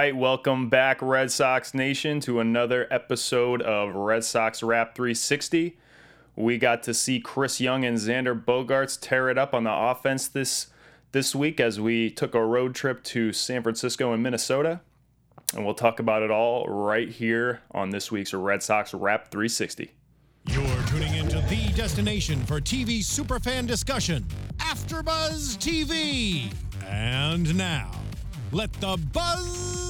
right, welcome back, Red Sox Nation, to another episode of Red Sox Wrap 360. We got to see Chris Young and Xander Bogaerts tear it up on the offense this this week as we took a road trip to San Francisco and Minnesota. And we'll talk about it all right here on this week's Red Sox Wrap 360. You're tuning into the destination for TV superfan discussion, AfterBuzz TV. And now, let the buzz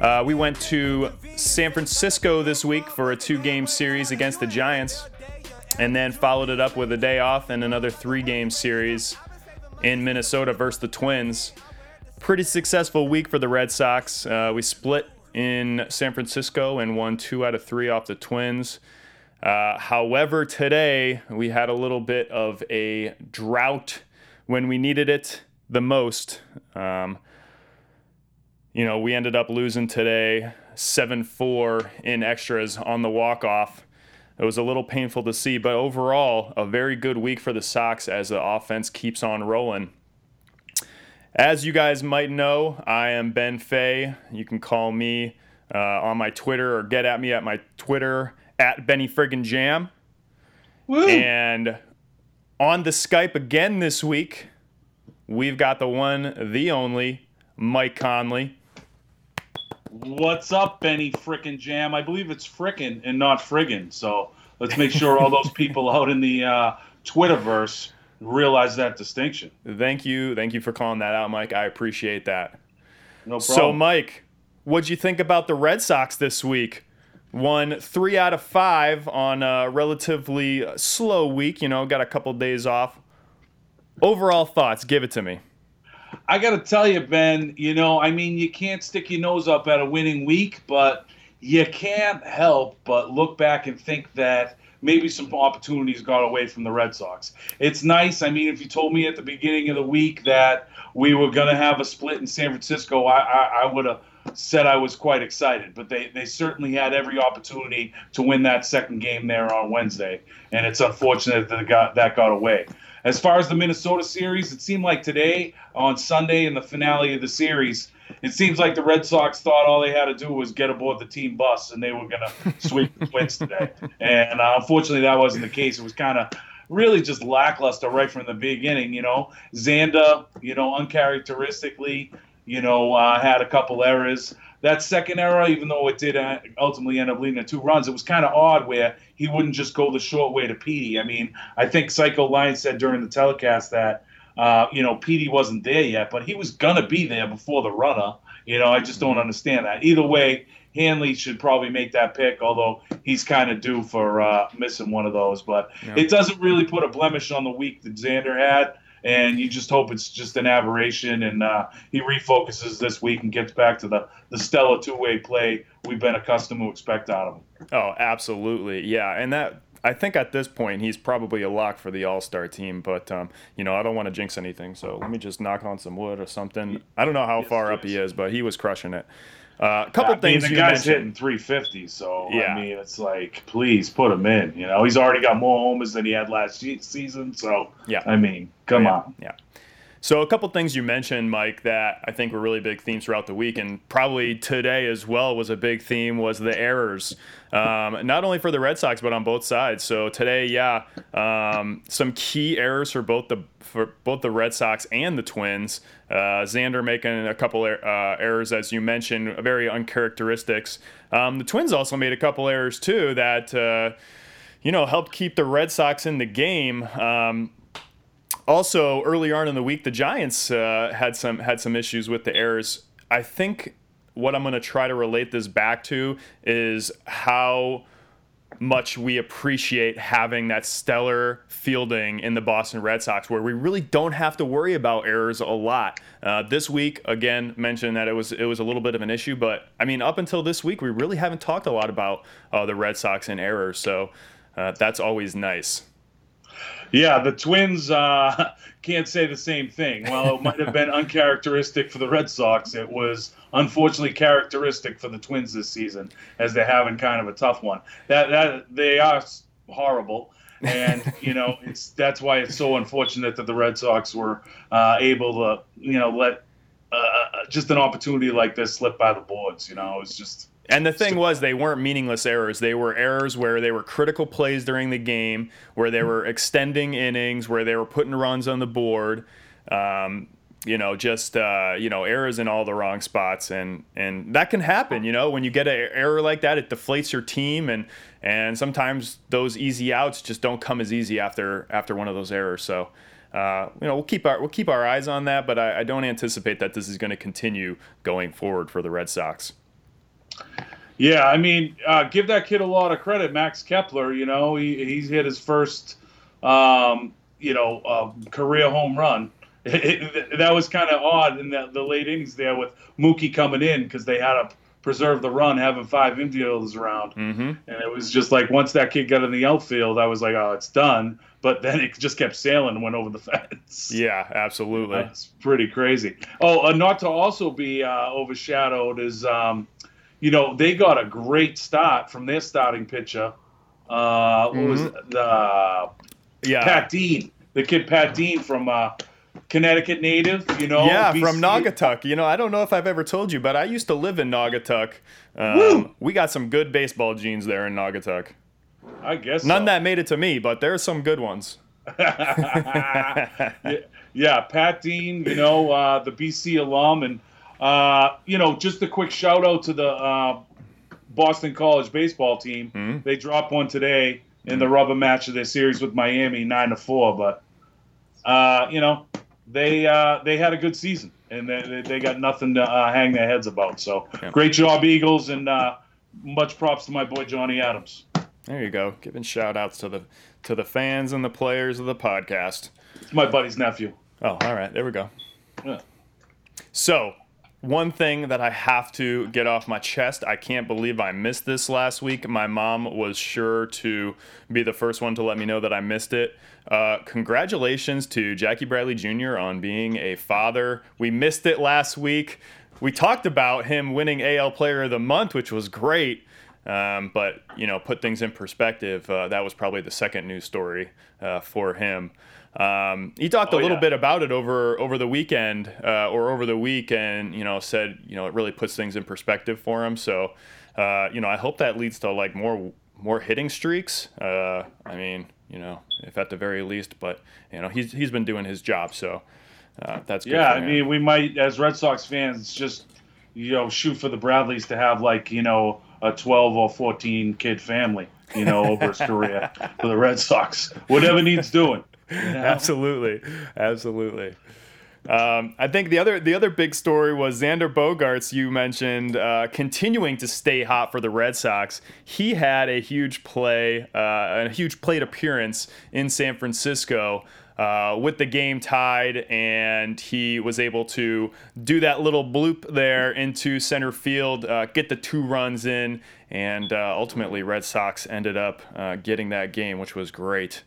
Uh, we went to San Francisco this week for a two game series against the Giants, and then followed it up with a day off and another three game series in Minnesota versus the Twins. Pretty successful week for the Red Sox. Uh, we split in San Francisco and won two out of three off the Twins. Uh, however, today we had a little bit of a drought when we needed it the most. Um, you know, we ended up losing today 7 4 in extras on the walk off. It was a little painful to see, but overall, a very good week for the Sox as the offense keeps on rolling. As you guys might know, I am Ben Fay. You can call me uh, on my Twitter or get at me at my Twitter at Benny Friggin Jam. Woo. And on the Skype again this week, we've got the one, the only, Mike Conley. What's up, Benny Frickin' Jam? I believe it's frickin' and not friggin'. So let's make sure all those people out in the uh, Twitterverse realize that distinction. Thank you. Thank you for calling that out, Mike. I appreciate that. No problem. So. Mike, what'd you think about the Red Sox this week? Won three out of five on a relatively slow week. You know, got a couple days off. Overall thoughts, give it to me. I got to tell you, Ben, you know, I mean, you can't stick your nose up at a winning week, but you can't help but look back and think that maybe some opportunities got away from the Red Sox. It's nice. I mean, if you told me at the beginning of the week that we were going to have a split in San Francisco, I, I, I would have said I was quite excited. But they, they certainly had every opportunity to win that second game there on Wednesday, and it's unfortunate that got, that got away. As far as the Minnesota series, it seemed like today on Sunday in the finale of the series, it seems like the Red Sox thought all they had to do was get aboard the team bus and they were going to sweep the Twins today. And uh, unfortunately, that wasn't the case. It was kind of really just lackluster right from the beginning. You know, Xander, you know, uncharacteristically, you know, uh, had a couple errors. That second error, even though it did uh, ultimately end up leading to two runs, it was kind of odd where he wouldn't just go the short way to Petey. I mean, I think Psycho Lion said during the telecast that uh, you know, Petey wasn't there yet, but he was gonna be there before the runner. You know, I just don't understand that. Either way, Hanley should probably make that pick, although he's kind of due for uh, missing one of those. But it doesn't really put a blemish on the week that Xander had, and you just hope it's just an aberration and uh, he refocuses this week and gets back to the, the stellar two way play we've been accustomed to expect out of him. Oh, absolutely. Yeah. And that, I think at this point, he's probably a lock for the All Star team. But, um, you know, I don't want to jinx anything. So let me just knock on some wood or something. I don't know how Yes, far up he is, but he was crushing it. Uh, a couple I mean, things the you guy's mentioned. hitting 350, so Yeah. I mean, it's like, please put him in. You know, he's already got more homers than he had last season, so Yeah. I mean, come yeah, on. Yeah. So a couple things you mentioned, Mike, that I think were really big themes throughout the week, and probably today as well was a big theme was the errors, um, not only for the Red Sox but on both sides. So today, yeah, um, some key errors for both the for both the Red Sox and the Twins. Uh, Xander making a couple er- uh, errors, as you mentioned, very uncharacteristics. Um, the Twins also made a couple errors too that. Uh, you know, helped keep the Red Sox in the game. Um, also, early on in the week, the Giants uh, had some had some issues with the errors. I think what I'm going to try to relate this back to is how much we appreciate having that stellar fielding in the Boston Red Sox, where we really don't have to worry about errors a lot. Uh, this week, again, mentioned that it was it was a little bit of an issue, but I mean, up until this week, we really haven't talked a lot about uh, the Red Sox and errors. So. uh, that's always nice. Yeah, the Twins uh, can't say the same thing. Well, it might have been uncharacteristic for the Red Sox. It was unfortunately characteristic for the Twins this season, as they're having kind of a tough one. That that they are horrible, and you know it's that's why it's so unfortunate that the Red Sox were uh, able to you know let uh, just an opportunity like this slip by the boards. You know, it's just and the thing was, they weren't meaningless errors. They were errors where they were critical plays during the game, where they were extending innings, where they were putting runs on the board. Um, you know, just uh, you know, errors in all the wrong spots, and and that can happen. You know, when you get an error like that, it deflates your team, and and sometimes those easy outs just don't come as easy after after one of those errors. So. Uh, you know, we'll keep our we'll keep our eyes on that, but I, I don't anticipate that this is going to continue going forward for the Red Sox. Yeah, I mean, uh, give that kid a lot of credit, Max Kepler. You know, he he's hit his first, um, you know, uh, career home run. It, it, that was kind of odd in the, the late innings there with Mookie coming in because they had to preserve the run, having five infielders around, mm-hmm. and it was just like once that kid got in the outfield, I was like, oh, it's done. But then it just kept sailing and went over the fence. Yeah, absolutely. That's pretty crazy. Oh, uh, not to also be uh, overshadowed is. Um, you know, they got a great start from their starting pitcher. Uh, what mm-hmm. was the yeah. Pat Dean, the kid Pat Dean from uh, Connecticut native, you know. Yeah, BC. from Naugatuck. You know, I don't know if I've ever told you, but I used to live in Naugatuck. Um, we got some good baseball genes there in Naugatuck. I guess none so. that made it to me, but there's some good ones. yeah, yeah, Pat Dean, you know, uh, the BC alum, and uh, you know, just a quick shout out to the uh, Boston College baseball team. Mm-hmm. They dropped one today in the rubber match of their series with Miami, nine to four. But uh, you know, they uh, they had a good season, and they, they got nothing to uh, hang their heads about. So yeah. great job, Eagles, and uh, much props to my boy Johnny Adams. There you go, giving shout outs to the to the fans and the players of the podcast. It's my buddy's nephew. Oh, all right, there we go. Yeah. So one thing that I have to get off my chest. I can't believe I missed this last week. My mom was sure to be the first one to let me know that I missed it. Uh, congratulations to Jackie Bradley Jr. on being a father. We missed it last week. We talked about him winning AL Player of the Month, which was great. Um, but you know, put things in perspective. Uh, that was probably the second news story uh, for him. Um, he talked oh, a little yeah. bit about it over over the weekend uh, or over the week, and you know said you know it really puts things in perspective for him. So uh, you know I hope that leads to like more more hitting streaks. Uh, I mean you know if at the very least, but you know he's he's been doing his job, so uh, that's yeah. I mean we might as Red Sox fans just you know shoot for the Bradleys to have like you know a 12 or 14 kid family you know over his career for the Red Sox. Whatever needs doing. absolutely, absolutely. Um, I think the other the other big story was Xander Bogaerts. You mentioned uh, continuing to stay hot for the Red Sox. He had a huge play, uh, a huge plate appearance in San Francisco. Uh, with the game tied, and he was able to do that little bloop there into center field, uh, get the two runs in, and uh, ultimately Red Sox ended up uh, getting that game, which was great.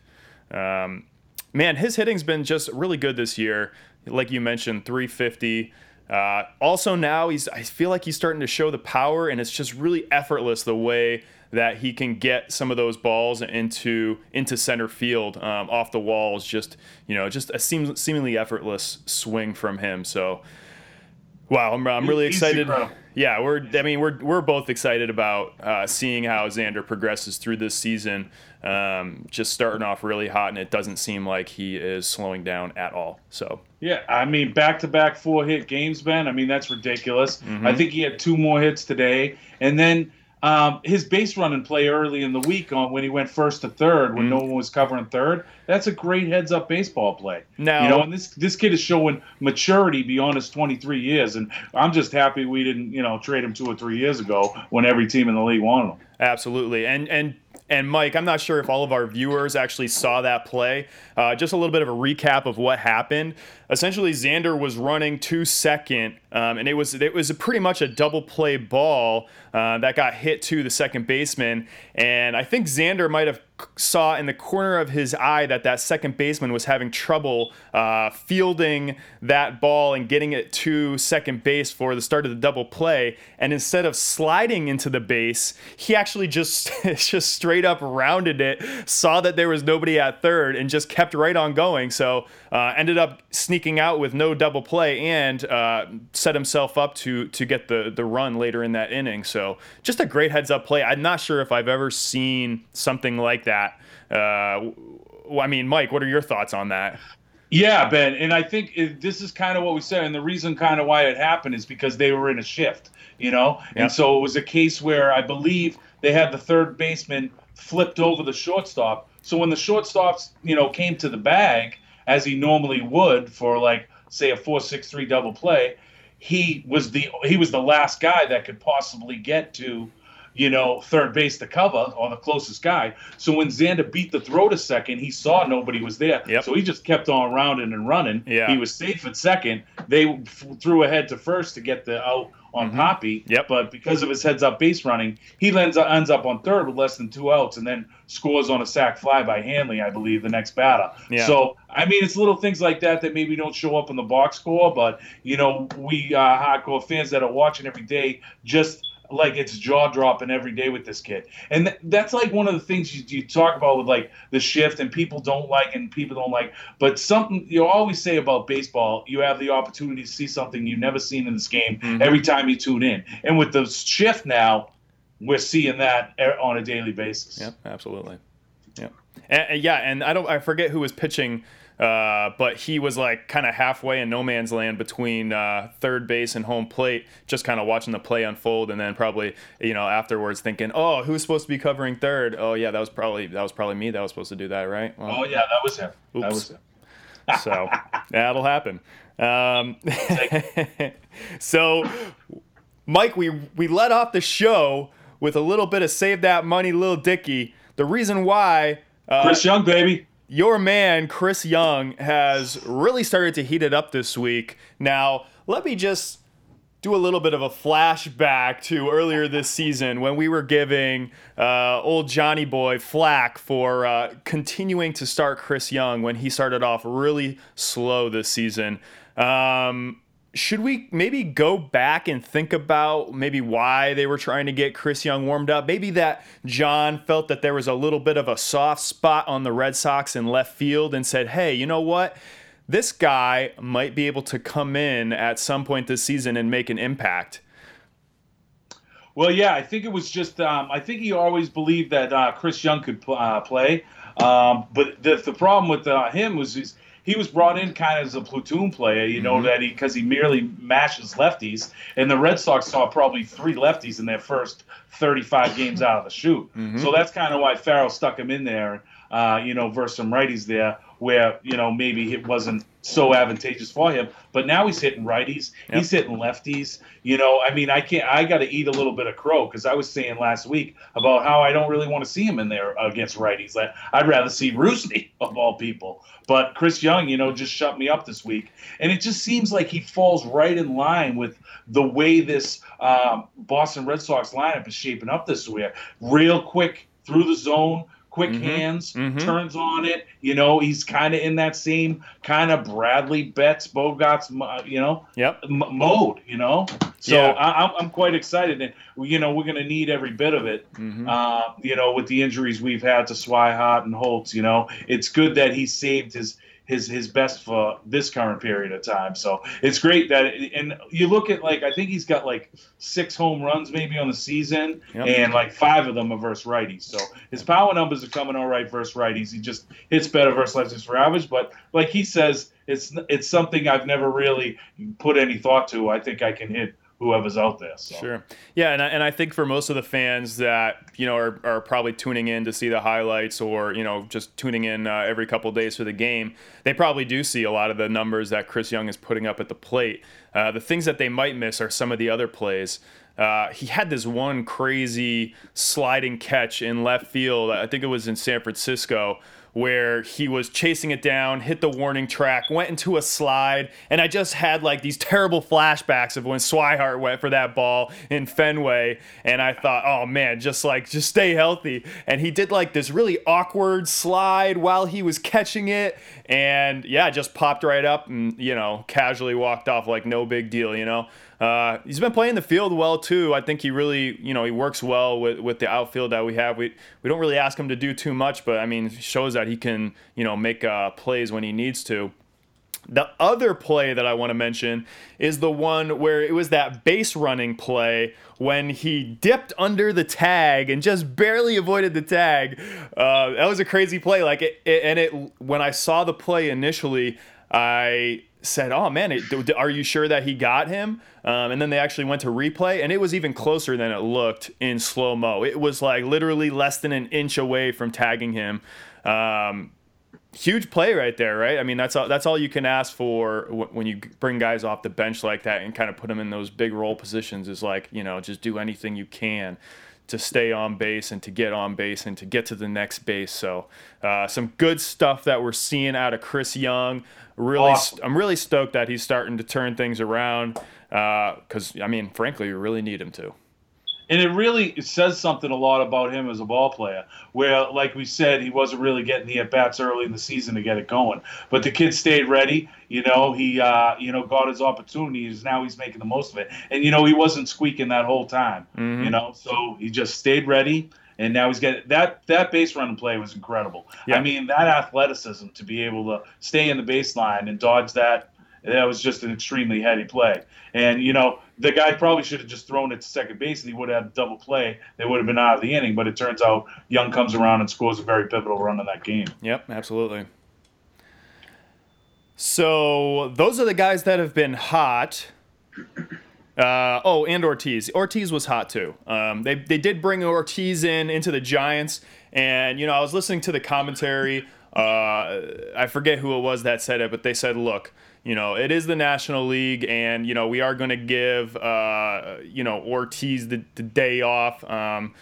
Um, man, his hitting's been just really good this year. Like you mentioned, 350. Uh, also now he's I feel like he's starting to show the power, and it's just really effortless the way that he can get some of those balls into into center field um, off the walls. Just you know, just a seem, seemingly effortless swing from him. So. Wow, I'm, I'm really excited. Yeah, we're. I mean, we're we're both excited about uh, seeing how Xander progresses through this season. Um, just starting off really hot, and it doesn't seem like he is slowing down at all. So yeah, I mean, back-to-back four-hit games, Ben. I mean, that's ridiculous. Mm-hmm. I think he had two more hits today, and then um, his base running play early in the week on when he went first to third when mm-hmm. no one was covering third. That's a great heads up baseball play. Now, you know, and this this kid is showing maturity beyond his 23 years, and I'm just happy we didn't you know trade him two or three years ago when every team in the league wanted him. Absolutely, and and and Mike, I'm not sure if all of our viewers actually saw that play. Uh, just a little bit of a recap of what happened. Essentially, Xander was running to second, um, and it was it was pretty much a double play ball uh, that got hit to the second baseman. And I think Xander might have saw in the corner of his eye that that second baseman was having trouble uh, fielding that ball and getting it to second base for the start of the double play. And instead of sliding into the base, he actually just just straight up rounded it, saw that there was nobody at third, and just kept right on going. So uh, ended up sneaking out with no double play and uh, set himself up to to get the the run later in that inning. So just a great heads up play. I'm not sure if I've ever seen something like that. Uh, I mean, Mike, what are your thoughts on that? Yeah, Ben, and I think it, this is kind of what we said, and the reason kind of why it happened is because they were in a shift, you know, and so it was a case where I believe they had the third baseman flipped over the shortstop. So when the shortstops, you know, came to the bag as he normally would for like say a four six three double play, he was the he was the last guy that could possibly get to you know, third base to cover or the closest guy. So when Xander beat the throw to second, he saw nobody was there. Yep. So he just kept on rounding and running. Yeah. He was safe at second. They threw ahead to first to get the out on Papi. Mm-hmm. Yep. But because of his heads up base running, he ends up, ends up on third with less than two outs and then scores on a sac fly by Hanley, I believe, the next batter. Yeah. So I mean, it's little things like that that maybe don't show up in the box score, but you know, we uh, hardcore fans that are watching every day just like it's jaw dropping every day with this kid. And th- that's like one of the things you, you talk about with like the shift and people don't like and people don't like. But something you always say about baseball, you have the opportunity to see something you've never seen in this game mm-hmm. every time you tune in. And with the shift now, we're seeing that on a daily basis. Yep, absolutely. Yep. And, and yeah, and I don't I forget who was pitching, uh, but he was like kind of halfway in no man's land between uh, third base and home plate, just kind of watching the play unfold, and then probably you know afterwards thinking, oh, who's supposed to be covering third? Oh yeah, that was probably that was probably me that was supposed to do that, right? Well, Oh yeah, that was him. That was him. so that'll happen. Um, so, Mike, we we let off the show with a little bit of save that money, little Dicky. The reason why uh, Chris Young, baby. Your man Chris Young has really started to heat it up this week. Now, let me just do a little bit of a flashback to earlier this season when we were giving uh, old Johnny Boy flack for uh, continuing to start Chris Young when he started off really slow this season. Um, should we maybe go back and think about maybe why they were trying to get Chris Young warmed up? Maybe that John felt that there was a little bit of a soft spot on the Red Sox in left field and said, hey, you know what? This guy might be able to come in at some point this season and make an impact. Well, yeah, I think it was just. Um, I think he always believed that uh, Chris Young could uh, play, um, but the, the problem with uh, him was he's, he was brought in kind of as a platoon player. You know that he because he merely matches lefties, and the Red Sox saw probably three lefties in their first 35 games out of the shoot. So that's kind of why Farrell stuck him in there. Uh, you know, versus some righties there, where you know maybe it wasn't so advantageous for him. But now he's hitting righties, he's hitting lefties. You know, I mean, I can't. I got to eat a little bit of crow because I was saying last week about how I don't really want to see him in there against righties. I'd rather see Rusney of all people. But Chris Young, you know, just shut me up this week, and it just seems like he falls right in line with the way this um, Boston Red Sox lineup is shaping up this year. Real quick through the zone quick hands, turns on it. You know, he's kind of in that same kind of Bradley Betts, Bogaerts, mo- you know, Yep. m- mode. You know, so Yeah. I, I'm, I'm quite excited, and you know, we're going to need every bit of it. Mm-hmm. Uh, you know, with the injuries we've had to Swihart and Holtz, you know, it's good that he saved his. His, his best for this current period of time. So it's great that, and you look at like, I think he's got like six home runs maybe on the season, Yep. and like five of them are versus righties. So his power numbers are coming all right versus righties. He just hits better versus lefties for average. But like he says, it's it's something I've never really put any thought to. I think I can hit whoever's out there. So. Sure. Yeah, and I, and I think for most of the fans that you know are, are probably tuning in to see the highlights or you know just tuning in uh, every couple days for the game, they probably do see a lot of the numbers that Chris Young is putting up at the plate. Uh, the things that they might miss are some of the other plays. Uh, he had this one crazy sliding catch in left field. I think it was in San Francisco where he was chasing it down, hit the warning track, went into a slide, and I just had like these terrible flashbacks of when Swihart went for that ball in Fenway, and I thought, oh man, just like just stay healthy. And he did like this really awkward slide while he was catching it, and yeah, just popped right up and you know casually walked off like no big deal, you know. Uh, he's been playing the field well too. I think he really, you know, he works well with, with the outfield that we have. We we don't really ask him to do too much, but I mean, shows that he can, you know, make uh, plays when he needs to. The other play that I want to mention is the one where it was that base running play when he dipped under the tag and just barely avoided the tag. Uh, that was a crazy play. Like it, it, and it when I saw the play initially, I said, "Oh man, it, are you sure that he got him?" Um, and then they actually went to replay, and it was even closer than it looked in slow mo. It was like literally less than an inch away from tagging him. Um, huge play right there, right? I mean, that's all, that's all you can ask for when you bring guys off the bench like that and kind of put them in those big role positions. Is like you know just do anything you can to stay on base and to get on base and to get to the next base. So, uh, some good stuff that we're seeing out of Chris Young. Really, awesome. I'm really stoked that he's starting to turn things around. Because uh, I mean, frankly, we really need him to and it really it says something a lot about him as a ball player. Where, like we said, he wasn't really getting the at bats early in the season to get it going, but the kid stayed ready. You know, he uh, you know got his opportunities. Now he's making the most of it, and you know he wasn't squeaking that whole time. Mm-hmm. You know, so he just stayed ready. And now he's getting that that base run and play was incredible. Yeah. I mean, that athleticism to be able to stay in the baseline and dodge that that was just an extremely heady play. And you know, the guy probably should have just thrown it to second base, and he would have had a double play. They would have been out of the inning. But it turns out Young comes around and scores a very pivotal run in that game. Yep, absolutely. So those are the guys that have been hot. Uh, oh, and Ortiz. Ortiz was hot too. Um, they they did bring Ortiz in into the Giants, and you know I was listening to the commentary. Uh, I forget who it was that said it, but they said, "Look, you know, it is the National League, and you know we are going to give uh, you know Ortiz the, the day off um,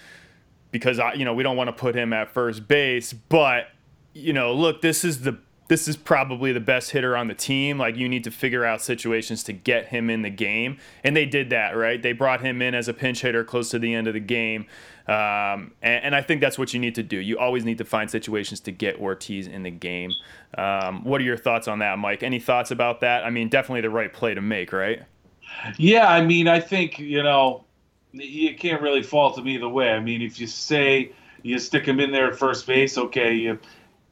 because I, you know we don't want to put him at first base. But you know, look, this is the this is probably the best hitter on the team. Like you need to figure out situations to get him in the game, and they did that, right? They brought him in as a pinch hitter close to the end of the game. Um, and, and, I think that's what you need to do. You always need to find situations to get Ortiz in the game. Um, what are your thoughts on that, Mike? Any thoughts about that? I mean, definitely the right play to make, right? Yeah, I mean, I think, you know, you can't really fault him either way. I mean, if you say you stick him in there at first base, okay, you,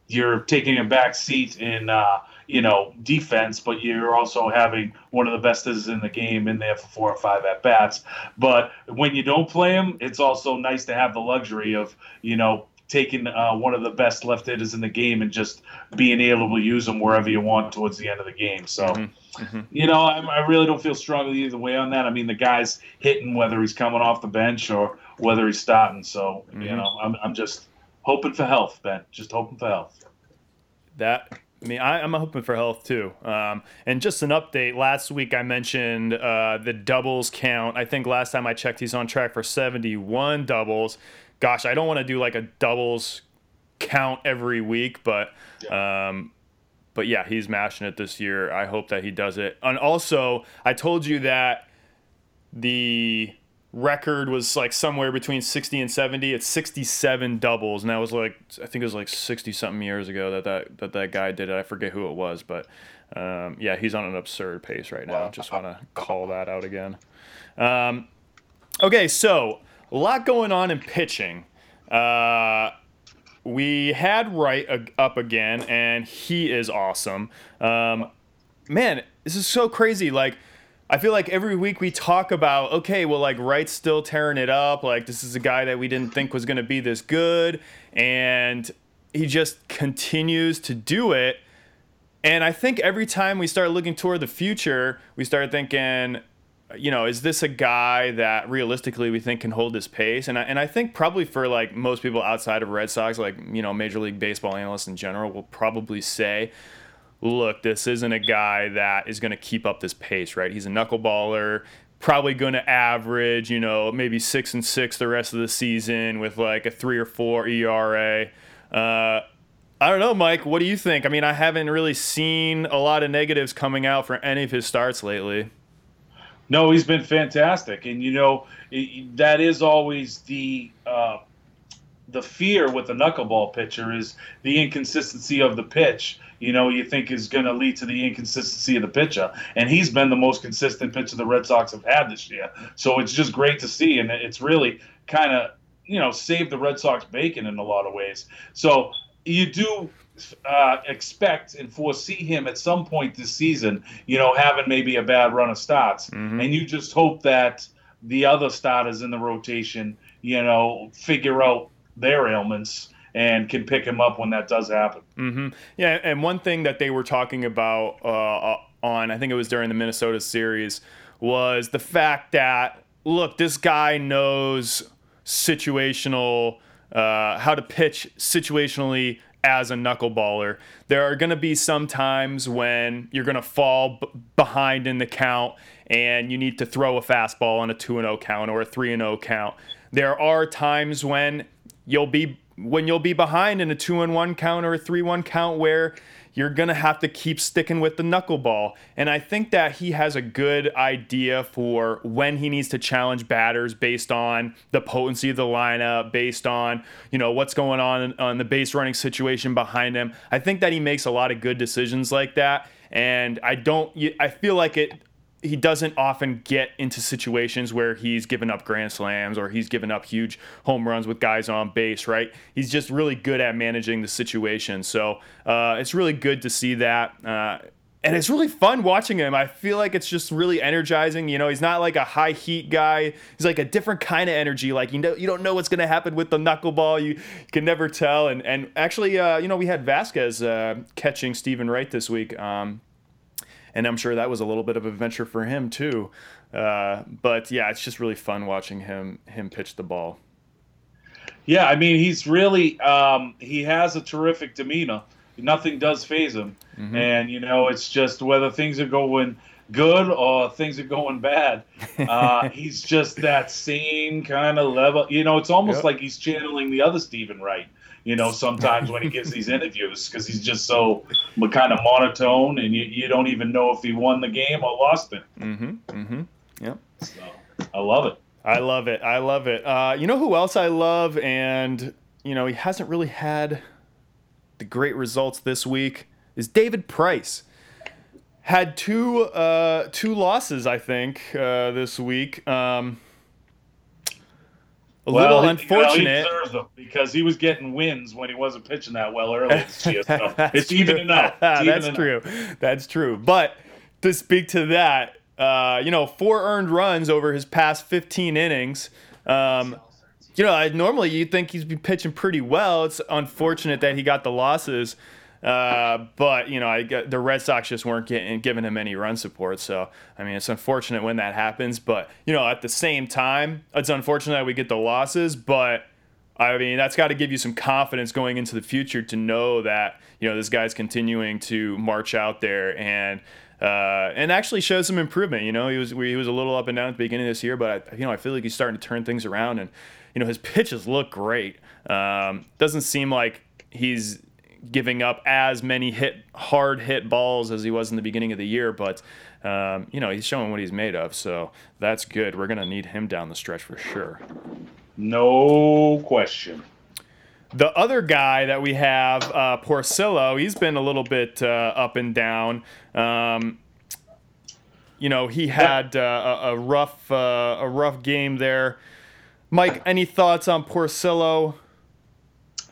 you're taking a back seat in. Uh, you know, defense, but you're also having one of the best hitters in the game in there for four or five at bats. But when you don't play him, it's also nice to have the luxury of, you know, taking uh, one of the best left hitters in the game and just being able to use them wherever you want towards the end of the game. So, mm-hmm. Mm-hmm. you know, I, I, really don't feel strongly either way on that. I mean, the guy's hitting whether he's coming off the bench or whether he's starting. So, mm-hmm. you know, I'm, I'm just hoping for health, Ben. Just hoping for health. That I mean, I, am hoping for health too. Um, and just an update. Last week I mentioned uh, the doubles count. I think last time I checked, he's on track for 71 doubles. Gosh, I don't want to do like a doubles count every week, but um, but yeah, he's mashing it this year. I hope that he does it. And also, I told you that the record was like somewhere between 60 and 70 it's 67 doubles. And that was like i think it was like 60 something years ago that that, that, that guy did it. I forget who it was but um, yeah he's on an absurd pace right now. Wow. just want to call that out again. Um, okay so a lot going on in pitching. Uh, we had Wright up again and he is awesome. Um, man this is so crazy. Like I feel like every week we talk about, okay, well, like Wright's still tearing it up. Like this is a guy that we didn't think was going to be this good, and he just continues to do it. And I think every time we start looking toward the future, we start thinking, you know, is this a guy that realistically we think can hold this pace? And I, and I think probably for like most people outside of Red Sox, like you know, Major League Baseball analysts in general, will probably say look, this isn't a guy that is going to keep up this pace, right? He's a knuckleballer, probably going to average, you know, maybe six and six the rest of the season with like a three or four ERA. Uh, I don't know, Mike. What do you think? I mean, I haven't really seen a lot of negatives coming out for any of his starts lately. No, he's been fantastic, and you know it, that is always the uh, the fear with the knuckleball pitcher is the inconsistency of the pitch. You know, you think is going to lead to the inconsistency of the pitcher, and he's been the most consistent pitcher the Red Sox have had this year. So it's just great to see, and it's really kind of you know saved the Red Sox bacon in a lot of ways. So you do uh, expect and foresee him at some point this season, you know, having maybe a bad run of starts, mm-hmm. and you just hope that the other starters in the rotation, you know, figure out their ailments and can pick him up when that does happen. Mm-hmm. Yeah, and one thing that they were talking about uh, on, I think it was during the Minnesota series, was the fact that look, this guy knows situational. Uh, how to pitch situationally as a knuckleballer. There are going to be some times when you're going to fall b- behind in the count and you need to throw a fastball on a 2 0 count or a 3 0 count. There are times when you'll be when you'll be behind in a 2 and 1 count or a 3 1 count where you're going to have to keep sticking with the knuckleball. And I think that he has a good idea for when he needs to challenge batters based on the potency of the lineup, based on, you know, what's going on on the base running situation behind him. I think that he makes a lot of good decisions like that. And I don't, I feel like it he doesn't often get into situations where he's given up grand slams or he's given up huge home runs with guys on base, right? He's just really good at managing the situation. So uh, it's really good to see that. Uh, and it's really fun watching him. I feel like it's just really energizing. You know, he's not like a high heat guy. He's like a different kind of energy. Like you know, you don't know what's going to happen with the knuckleball. You, you can never tell. And and actually, uh, you know, we had Vazquez uh, catching Steven Wright this week. Um, and I'm sure that was a little bit of a venture for him too. Uh, but yeah, it's just really fun watching him him pitch the ball. Yeah, I mean he's really um, he has a terrific demeanor. Nothing does phase him, mm-hmm. and you know it's just whether things are going good or things are going bad. Uh, he's just that same kind of level. You know, it's almost yep. like he's channeling the other Steven Wright you know, sometimes when he gives these interviews because he's just so kind of monotone and you, you don't even know if he won the game or lost it. Mm-hmm. Mm-hmm. Yep. So, I love it. I love it. I love it. Uh, you know who else I love? And, you know, he hasn't really had the great results this week is David Price. Had two uh, two losses, I think, uh, this week. Um, a well, little unfortunate well, he because he was getting wins when he wasn't pitching that well earlier this year. So it's even enough. That's true. That's true. But to speak to that, uh, you know, four earned runs over his past 15 innings. Um, you know, normally you'd think he's been pitching pretty well. It's unfortunate that he got the losses. Uh, but you know, I, the Red Sox just weren't getting giving him any run support. So I mean, it's unfortunate when that happens. But you know, at the same time, it's unfortunate that we get the losses. But I mean, that's got to give you some confidence going into the future to know that you know this guy's continuing to march out there and. Uh, and actually showed some improvement. You know, he was he was a little up and down at the beginning of this year, but you know, I feel like he's starting to turn things around, and you know, his pitches look great. Um, doesn't seem like he's giving up as many hit hard hit balls as he was in the beginning of the year, but um, you know he's showing what he's made of, so that's good. We're gonna need him down the stretch for sure. No question. The other guy that we have, uh, Porcello, he's been a little bit uh, up and down. Um, you know, he had uh, a, a, rough uh, a rough game there. Mike, any thoughts on Porcello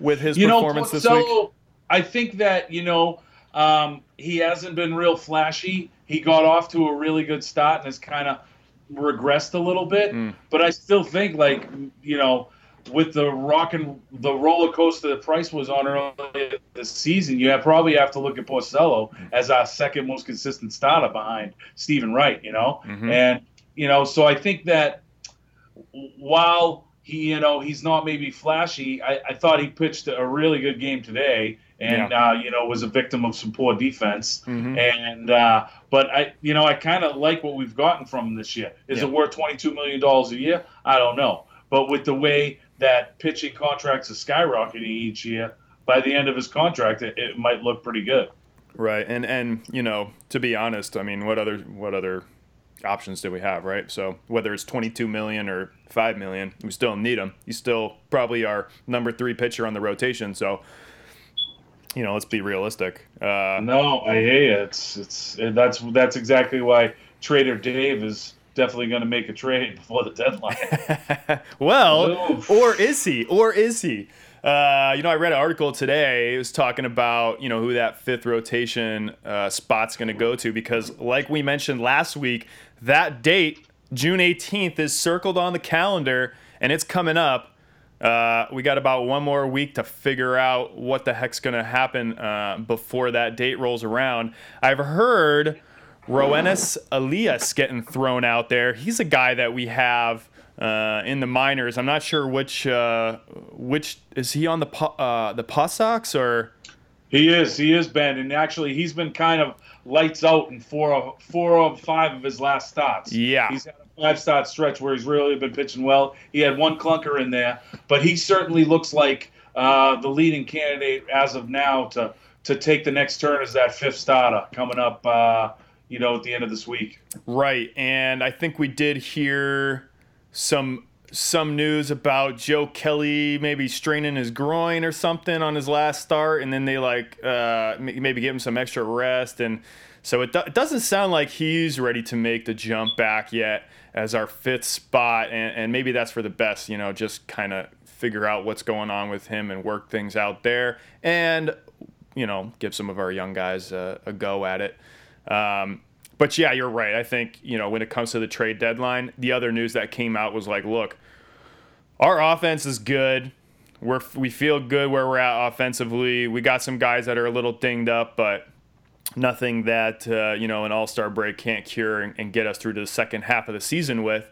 with his you performance know, Porcello, this week? I think that you know um, he hasn't been real flashy. He got off to a really good start and has kind of regressed a little bit. Mm. But I still think like you know with the rock and the roller coaster the Price was on earlier this season, you have, probably have to look at Porcello as our second most consistent starter behind Steven Wright. You know, mm-hmm. and you know so I think that while he, you know, he's not maybe flashy. I, I thought he pitched a really good game today, and Yeah. uh, you know, was a victim of some poor defense. Mhm. And uh, but I, you know, I kind of like what we've gotten from him this year. Is Yeah. it worth twenty two million dollars a year? I don't know. But with the way that pitching contracts are skyrocketing each year, by the end of his contract, it, it might look pretty good. Right, and and you know, to be honest, I mean, what other what other options do we have, right? So whether it's 22 million or 5 million, we still need him. He's still probably our number three pitcher on the rotation. So, you know, let's be realistic. Uh, No, I hate it. It's it's that's that's exactly why Trader Dave is definitely going to make a trade before the deadline. well, Oof. or is he? Or is he? Uh, you know, I read an article today. It was talking about you know who that fifth rotation uh, spot's going to go to because, like we mentioned last week, that date, June 18th, is circled on the calendar and it's coming up. Uh, we got about one more week to figure out what the heck's going to happen uh, before that date rolls around. I've heard Roenis Elias getting thrown out there. He's a guy that we have uh, in the minors. I'm not sure which uh, which is he on the Po- uh, the Paw Sox or he is, he is Ben, and actually he's been kind of lights out in four of four of five of his last starts. Yeah. he's had a five start stretch where he's really been pitching well. He had one clunker in there, but he certainly looks like uh, the leading candidate as of now to to take the next turn as that fifth starter coming up. Uh, you know, at the end of this week. right? And I think we did hear some some news about Joe Kelly maybe straining his groin or something on his last start, and then they like uh, maybe give him some extra rest, and so it, do- it doesn't sound like he's ready to make the jump back yet as our fifth spot, and, and maybe that's for the best, you know, just kind of figure out what's going on with him and work things out there, and you know, give some of our young guys a, a go at it. Um, but yeah, you're right. I think, you know, when it comes to the trade deadline, the other news that came out was like, look, our offense is good. We're, we feel good where we're at offensively. We got some guys that are a little dinged up, but nothing that, uh, you know, an all star break can't cure and, and get us through to the second half of the season with.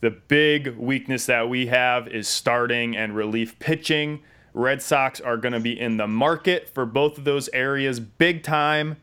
The big weakness that we have is starting and relief pitching. Red Sox are going to be in the market for both of those areas big time.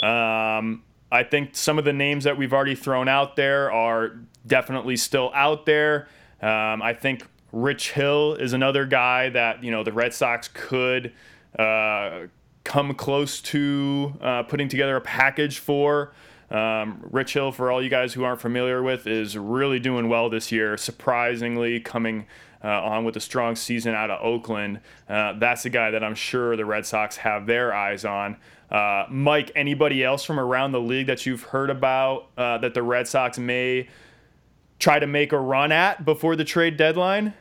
Um, I think some of the names that we've already thrown out there are definitely still out there. Um, I think Rich Hill is another guy that you know the Red Sox could uh, come close to uh, putting together a package for. Um, Rich Hill, for all you guys who aren't familiar with, is really doing well this year. Surprisingly, coming uh, on with a strong season out of Oakland. Uh, that's a guy that I'm sure the Red Sox have their eyes on. Uh, Mike, anybody else from around the league that you've heard about uh, that the Red Sox may try to make a run at before the trade deadline?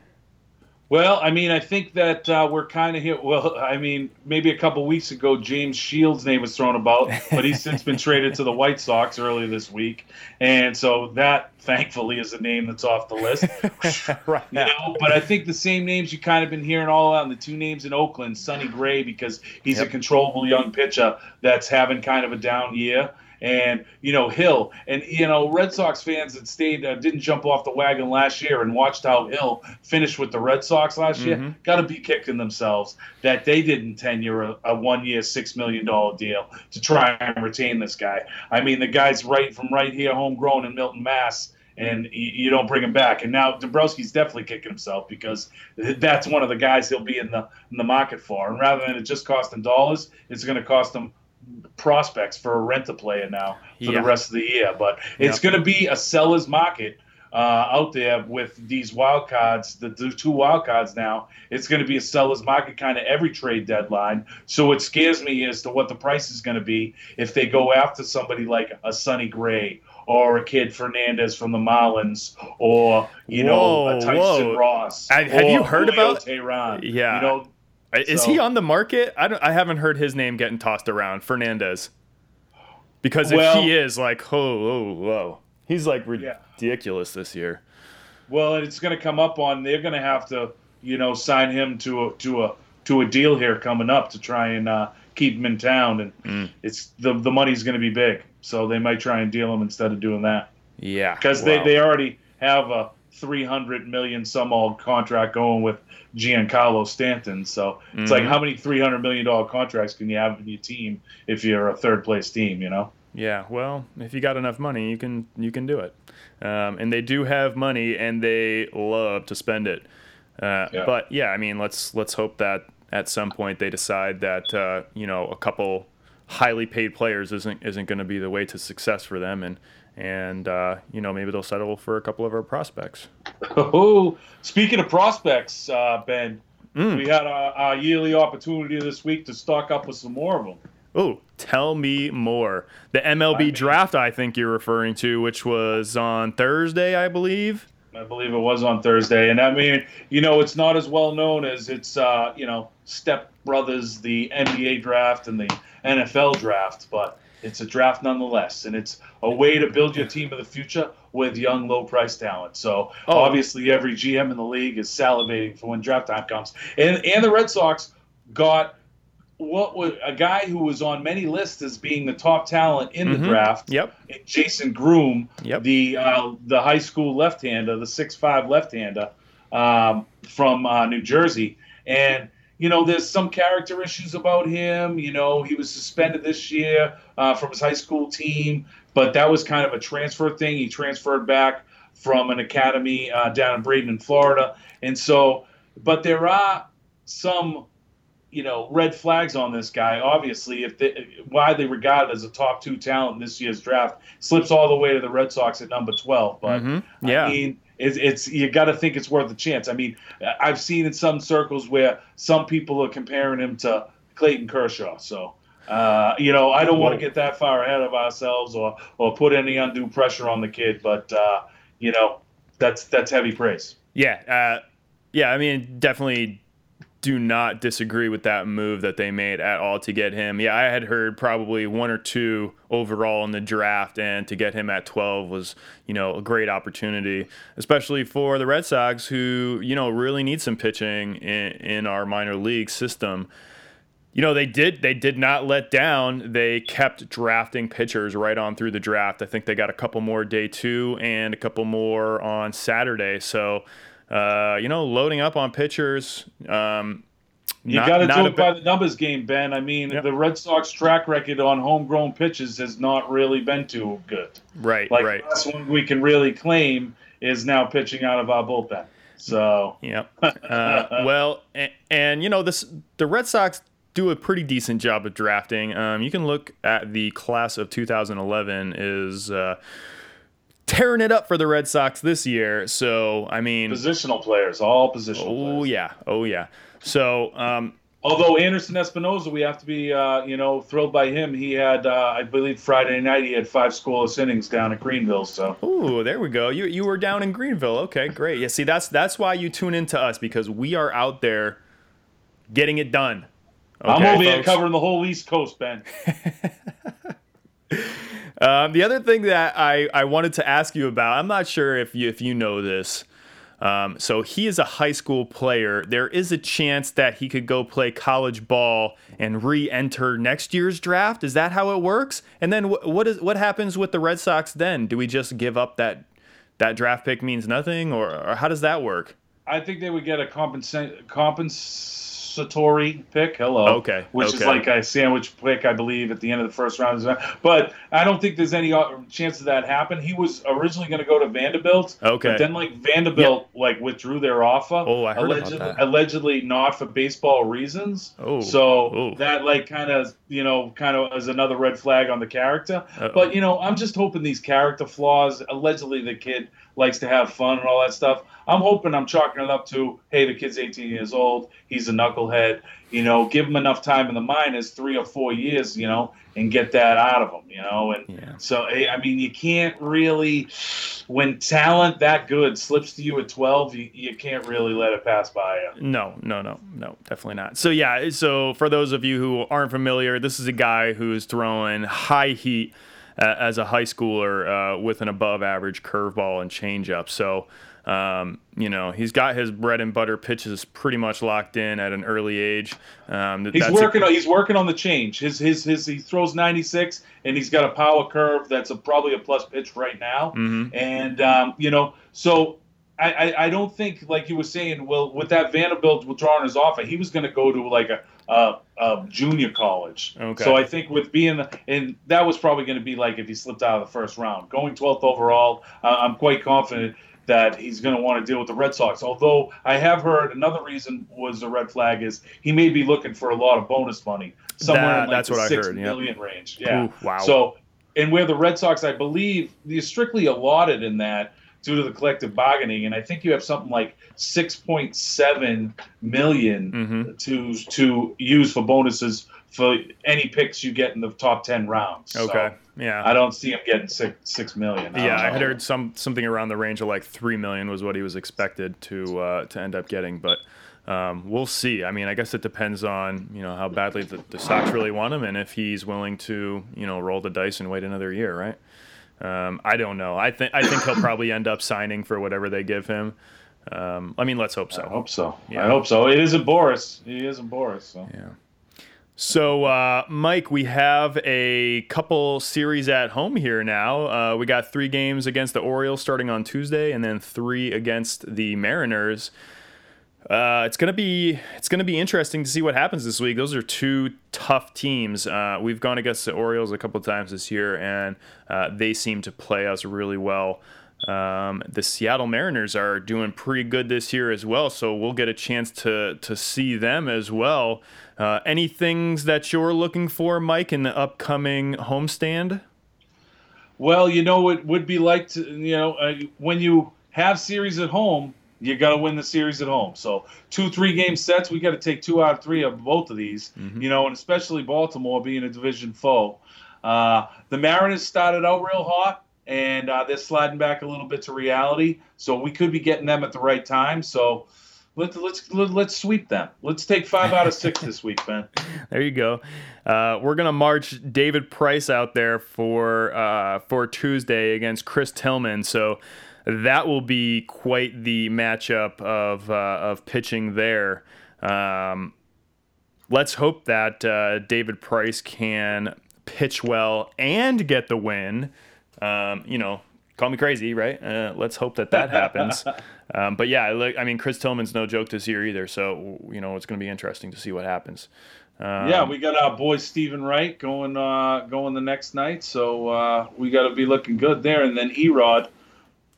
Well, I mean, I think that uh, we're kind of here. Well, I mean, maybe a couple weeks ago, James Shields' name was thrown about, but he's since been traded to the White Sox earlier this week, and so that, thankfully, is a name that's off the list. right You know, but I think the same names you kind of been hearing all around the two names in Oakland, Sonny Gray, because he's a controllable young pitcher that's having kind of a down year. And you know Hill, and you know Red Sox fans that stayed uh, didn't jump off the wagon last year and watched how Hill finished with the Red Sox last Mhm. year. Got to be kicking themselves that they didn't tenure a, a one-year, six million dollar deal to try and retain this guy. I mean, the guy's right from right here, homegrown in Milton, Mass and you, you don't bring him back. And now Dombrowski's definitely kicking himself because that's one of the guys he'll be in the in the market for. And rather than it just costing dollars, it's going to cost him prospects for a rent a player now for Yeah. the rest of the year. But it's Yep. going to be a seller's market. Uh, out there with these wild cards, the, the two wild cards now, it's going to be a seller's market kind of every trade deadline. So it scares me as to what the price is going to be if they go after somebody like a Sonny Gray or a kid Fernandez from the Marlins, or you know Whoa, a Tyson whoa. Ross. I- have you heard Julio about- Teheran? Yeah. you know, Is So- he on the market? I don't. I haven't heard his name getting tossed around. Fernandez. Because if Well- he is like, oh, whoa, whoa, he's like Yeah. ridiculous this year. well, it's going to come up on. They're going to have to, you know, sign him to a to a to a deal here coming up to try and uh, keep him in town, and Mm. it's the the money's going to be big, so they might try and deal him instead of doing that Yeah, because wow. they they already have a 300 million some odd contract going with Giancarlo Stanton. So it's like, Mhm. how many 300 million dollar contracts can you have in your team if you're a third place team? You know. Yeah, well, if you got enough money, you can you can do it. Um, and they do have money, and they love to spend it. Uh, Yeah. But yeah, I mean, let's let's hope that at some point they decide that uh, you know a couple highly paid players isn't isn't going to be the way to success for them, and and uh, you know maybe they'll settle for a couple of our prospects. Oh, speaking of prospects, uh, Ben, Mm. we had our, our yearly opportunity this week to stock up with some more of them. Oh, tell me more. The MLB I mean- draft, I think you're referring to, which was on Thursday, I believe. I believe it was on Thursday, and I mean, you know, it's not as well known as it's, uh, you know, Step Brothers, the NBA draft and the NFL draft, but it's a draft nonetheless, and it's a way to build your team of the future with young, low-price talent. So Oh. obviously, every GM in the league is salivating for when draft time comes, and and the Red Sox got what was a guy who was on many lists as being the top talent in the Mhm. draft. Yep. Jason Groome, Yep. the uh, the high school left-hander, the six-five left-hander um, from uh, New Jersey, and you know there's some character issues about him. You know he was suspended this year uh, from his high school team, but that was kind of a transfer thing. He transferred back from an academy uh, down in Braden, Florida, and so, but there are some you know red flags on this guy. Obviously, if they, widely regarded as a top two talent in this year's draft, slips all the way to the Red Sox at number twelve. But Mhm. Yeah. I mean, it's, it's you got to think it's worth a chance. I mean, I've seen in some circles where some people are comparing him to Clayton Kershaw. So. Uh, you know, I don't want to get that far ahead of ourselves or, or put any undue pressure on the kid, but uh, you know, that's that's heavy praise. Yeah, uh, yeah. I mean, definitely do not disagree with that move that they made at all to get him. Yeah, I had heard probably one or two overall in the draft, and to get him at 12 was, you know, a great opportunity, especially for the Red Sox, who you know really need some pitching in, in our minor league system. You know, they did they did not let down. They kept drafting pitchers right on through the draft. I think they got a couple more day two and a couple more on Saturday. So, uh, you know, loading up on pitchers. Um, You got to do it by the numbers game, Ben. I mean, Yep. the Red Sox track record on homegrown pitches has not really been too good. right, Like right. that's one we can really claim is now pitching out of our bullpen. So Yep. Uh, well, and, and you know this, the Red Sox do a pretty decent job of drafting. Um, you can look at the class of 2011 is uh, tearing it up for the Red Sox this year. So I mean, positional players, all positional oh players. yeah, oh yeah. So um, Although Anderson Espinoza, we have to be, uh, you know, thrilled by him. He had, uh, I believe, Friday night he had five scoreless innings down at Greenville. So Ooh, there we go. You you were down in Greenville. Okay, great. Yeah, see that's that's why you tune into us because we are out there getting it done. I'm Okay, over here covering the whole East Coast, Ben. Um, the other thing that I, I wanted to ask you about, I'm not sure if you if you know this. Um, so he is a high school player. There is a chance that he could go play college ball and re-enter next year's draft. Is that how it works? And then wh- what is what happens with the Red Sox then? Do we just give up that that draft pick means nothing, or, or how does that work? I think they would get a compensa- compensatory pick. Hello. Okay, Which is like a sandwich pick, I believe, at the end of the first round. But I don't think there's any uh, chance of that happen. He was originally going to go to Vanderbilt. Okay. But then, like Vanderbilt, like withdrew their offer. Oh, I heard about allegedly, that. allegedly not for baseball reasons. Oh, So oh. that like kind of you know kind of as another red flag on the character. Uh-oh. But you know, I'm just hoping these character flaws. Allegedly, the kid likes to have fun and all that stuff. I'm hoping I'm chalking it up to, hey, the kid's 18 years old. He's a knucklehead. You know, give him enough time in the minors, three or four years, you know, and get that out of him. You know, and Yeah. so eh, I mean, you can't really, when talent that good slips to you at 12, you, you can't really let it pass by you. No, no, no, no, definitely not. So yeah, so for those of you who aren't familiar, this is a guy who's throwing high heat uh, as a high schooler uh, with an above-average curveball and changeup. So. Um, you know, he's got his bread and butter pitches pretty much locked in at an early age. Um, He's that's a- working. on he's working on the change. His his his. He throws 96, and he's got a power curve that's a, probably a plus pitch right now. Mhm. And um, you know, so I, I, I don't think like you were saying. Well, with that Vanderbilt withdrawing his offer, he was going to go to like a, a, a junior college. Okay. So I think with being and that was probably going to be like if he slipped out of the first round, going 12th overall. Uh, I'm quite confident that he's going to want to deal with the Red Sox. Although I have heard another reason was a red flag is he may be looking for a lot of bonus money somewhere That- in like that's the what I six heard, yep. million range. Yeah. Ooh, wow. So and where the Red Sox, I believe, you're strictly allotted in that due to the collective bargaining, and I think you have something like 6.7 million Mhm. to to use for bonuses for any picks you get in the top 10 rounds. So Okay. yeah. I don't see him getting six six million. don't yeah, I had heard some something around the range of like three million was what he was expected to uh, to end up getting, but um, we'll see. I mean, I guess it depends on you know how badly the, the Sox really want him and if he's willing to you know roll the dice and wait another year, right? Um, I don't know. I think I think he'll probably end up signing for whatever they give him. Um, I mean, let's hope so. I hope so. Yeah. I hope so. It isn't Boras. He isn't Boras. So. Yeah. So, uh, Mike, we have a couple series at home here now. Uh, we got three games against the Orioles starting on Tuesday, and then three against the Mariners. Uh, it's gonna be it's gonna be interesting to see what happens this week. Those are two tough teams. Uh, we've gone against the Orioles a couple times this year, and uh, they seem to play us really well. Um, the Seattle Mariners are doing pretty good this year as well, so we'll get a chance to to see them as well. Uh, any things that you're looking for, Mike, in the upcoming homestand? Well, you know what would be like to you know uh, when you have series at home, you got to win the series at home. So two three game sets, we got to take two out of three of both of these. You know, and especially Baltimore being a division foe. Uh, the Mariners started out real hot, and uh, they're sliding back a little bit to reality. So we could be getting them at the right time. So. Let's let's let's sweep them. Let's take five out of six this week, Ben. There you go. Uh, we're gonna march David Price out there for uh, for Tuesday against Chris Tillman. So that will be quite the matchup of uh, of pitching there. Um, let's hope that uh, David Price can pitch well and get the win. Um, you know, call me crazy, right? Uh, let's hope that that happens. Um, but yeah, I mean, Chris Tillman's no joke this year either. So you know, it's going to be interesting to see what happens. Um, Yeah, we got our boy Steven Wright going uh, going the next night, so uh, we got to be looking good there. And then Erod,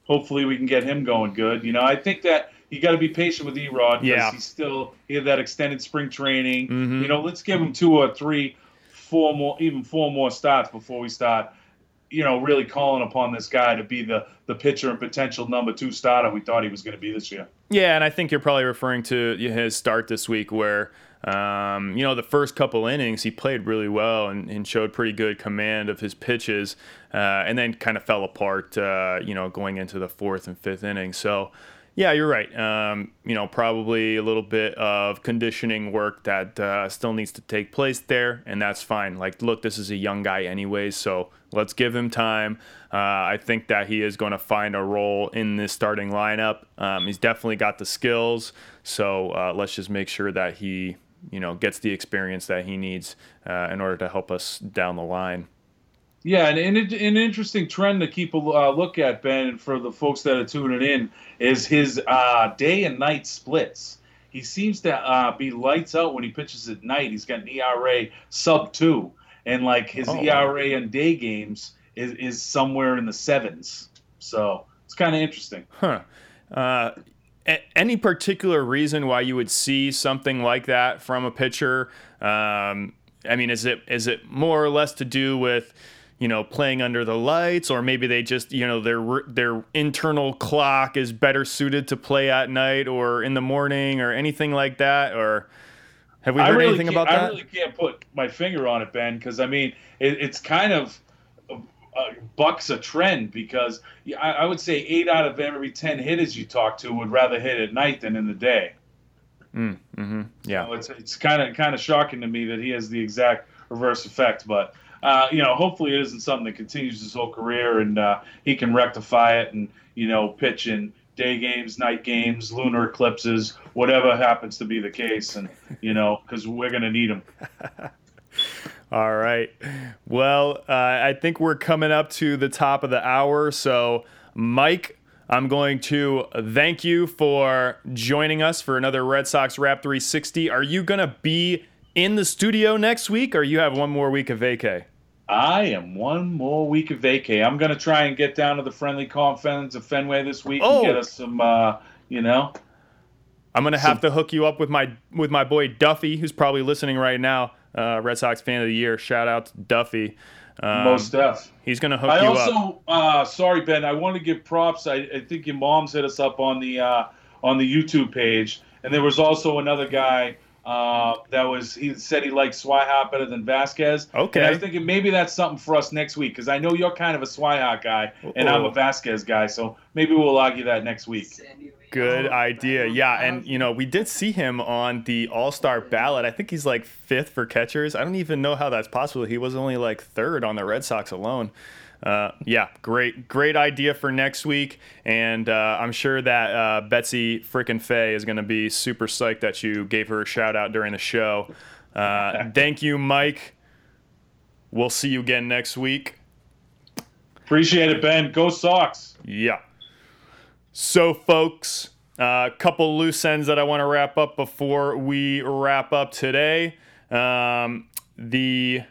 hopefully we can get him going good. You know, I think that you got to be patient with Erod because Yeah. he's still he had that extended spring training. Mhm. You know, let's give him two or three, four more, even four more starts before we start. You know, really calling upon this guy to be the the pitcher and potential number two starter we thought he was going to be this year. Yeah, and I think you're probably referring to his start this week, where um, you know the first couple innings he played really well and, and showed pretty good command of his pitches, uh, and then kind of fell apart. Uh, you know, going into the fourth and fifth inning. So. Yeah, you're right. Um, you know, probably a little bit of conditioning work that uh, still needs to take place there, and that's fine. Like, look, this is a young guy, anyways, so let's give him time. Uh, I think that he is going to find a role in this starting lineup. Um, he's definitely got the skills, so uh, let's just make sure that he, you know, gets the experience that he needs uh, in order to help us down the line. Yeah, and, and it, an interesting trend to keep a uh, look at, Ben, and for the folks that are tuning in, is his uh, day and night splits. He seems to uh, be lights out when he pitches at night. He's got an ERA sub two, and like his Oh. ERA in day games is, is somewhere in the sevens. So it's kind of interesting. Huh. Uh, a- any particular reason why you would see something like that from a pitcher? Um, I mean, is it is it more or less to do with you know playing under the lights, or maybe they just you know their their internal clock is better suited to play at night or in the morning or anything like that? Or have we heard really anything about that? I really can't put my finger on it, Ben, because I mean it, it's kind of uh, bucks a trend because I, I would say eight out of every ten hitters you talk to would rather hit at night than in the day. mm-hmm. Yeah. So it's it's kind of kind of shocking to me that he has the exact reverse effect, but. Uh, you know, hopefully it isn't something that continues his whole career, and uh, he can rectify it, and you know, pitch in day games, night games, lunar eclipses, whatever happens to be the case, and you know, because we're gonna need him. All right. Well, uh, I think we're coming up to the top of the hour. So, Mike, I'm going to thank you for joining us for another Red Sox Wrap 360. Are you going to be in the studio next week or you have one more week of vacay? I am one more week of vacay. I'm going to try and get down to the friendly confines of Fenway this week Oh. and get us some, uh, you know. I'm gonna have to hook you up with my with my boy Duffy, who's probably listening right now. Uh, Red Sox fan of the year. Shout out to Duffy. Um, most stuff. he's gonna hook I you up. also, uh, sorry Ben, I want to give props. I, I think your mom's hit us up on the uh, on the YouTube page, and there was also another guy uh, that was he said he liked Swihart better than Vazquez. Okay. and I was thinking maybe that's something for us next week because I know you're kind of a Swihart guy, and I'm a Vazquez guy, so maybe we'll argue that next week. Good idea. Yeah, and you know we did see him on the All Star ballot. I think he's like fifth for catchers. I don't even know how that's possible. He was only like third on the Red Sox alone. Uh, yeah, great, great idea for next week, and uh, I'm sure that uh, Betsy frickin' Fay is going to be super psyched that you gave her a shout out during the show. Uh, thank you, Mike. We'll see you again next week. Appreciate it, Ben. Go Sox. Yeah. So, folks, a couple loose ends that I want to wrap up before we wrap up today. Um, the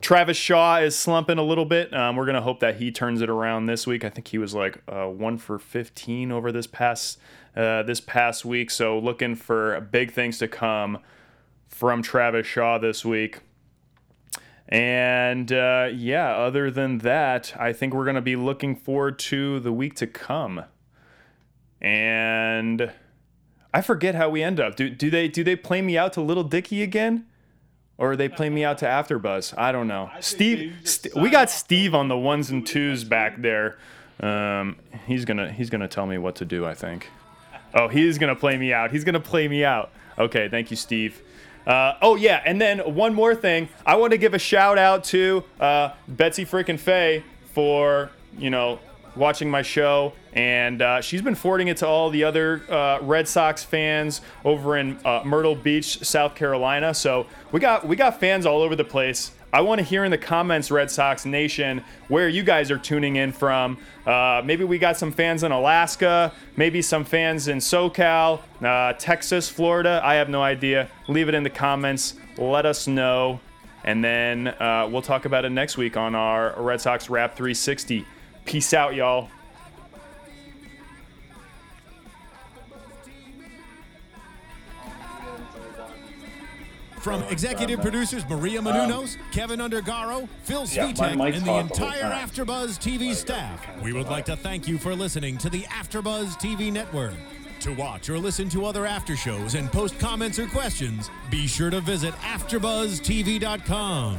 Travis Shaw is slumping a little bit. Um, we're gonna hope that he turns it around this week. I think he was like uh, one for 15 over this past uh, this past week. So, looking for big things to come from Travis Shaw this week. And uh, yeah, other than that, I think we're going to be looking forward to the week to come. And I forget how we end up. Do, do they do they play me out to Little Dicky again? Or they play me out to AfterBuzz? I don't know. think Steve, St- we got. Steve on the ones and twos back there. Um, he's gonna he's gonna tell me what to do. I think. Oh, he's gonna play me out. He's gonna play me out. Okay, thank you, Steve. Uh, oh yeah, and then one more thing. I want to give a shout out to uh, Betsy freaking Fay for you know watching my show, and uh, she's been forwarding it to all the other uh, Red Sox fans over in uh, Myrtle Beach, South Carolina. So we got we got fans all over the place. I want to hear in the comments, Red Sox Nation, where you guys are tuning in from. Uh, maybe we got some fans in Alaska, maybe some fans in SoCal, uh, Texas, Florida. I have no idea. Leave it in the comments. Let us know. And then uh, we'll talk about it next week on our Red Sox Wrap 360. Peace out, y'all. From executive producers Maria Menounos, Kevin Undergaro, Phil Yeah, Svitek, mic's and the hot the entire. AfterBuzz TV staff, we would like to thank you for listening to the AfterBuzz TV network. To watch or listen to other after shows and post comments or questions, be sure to visit AfterBuzzTV.com.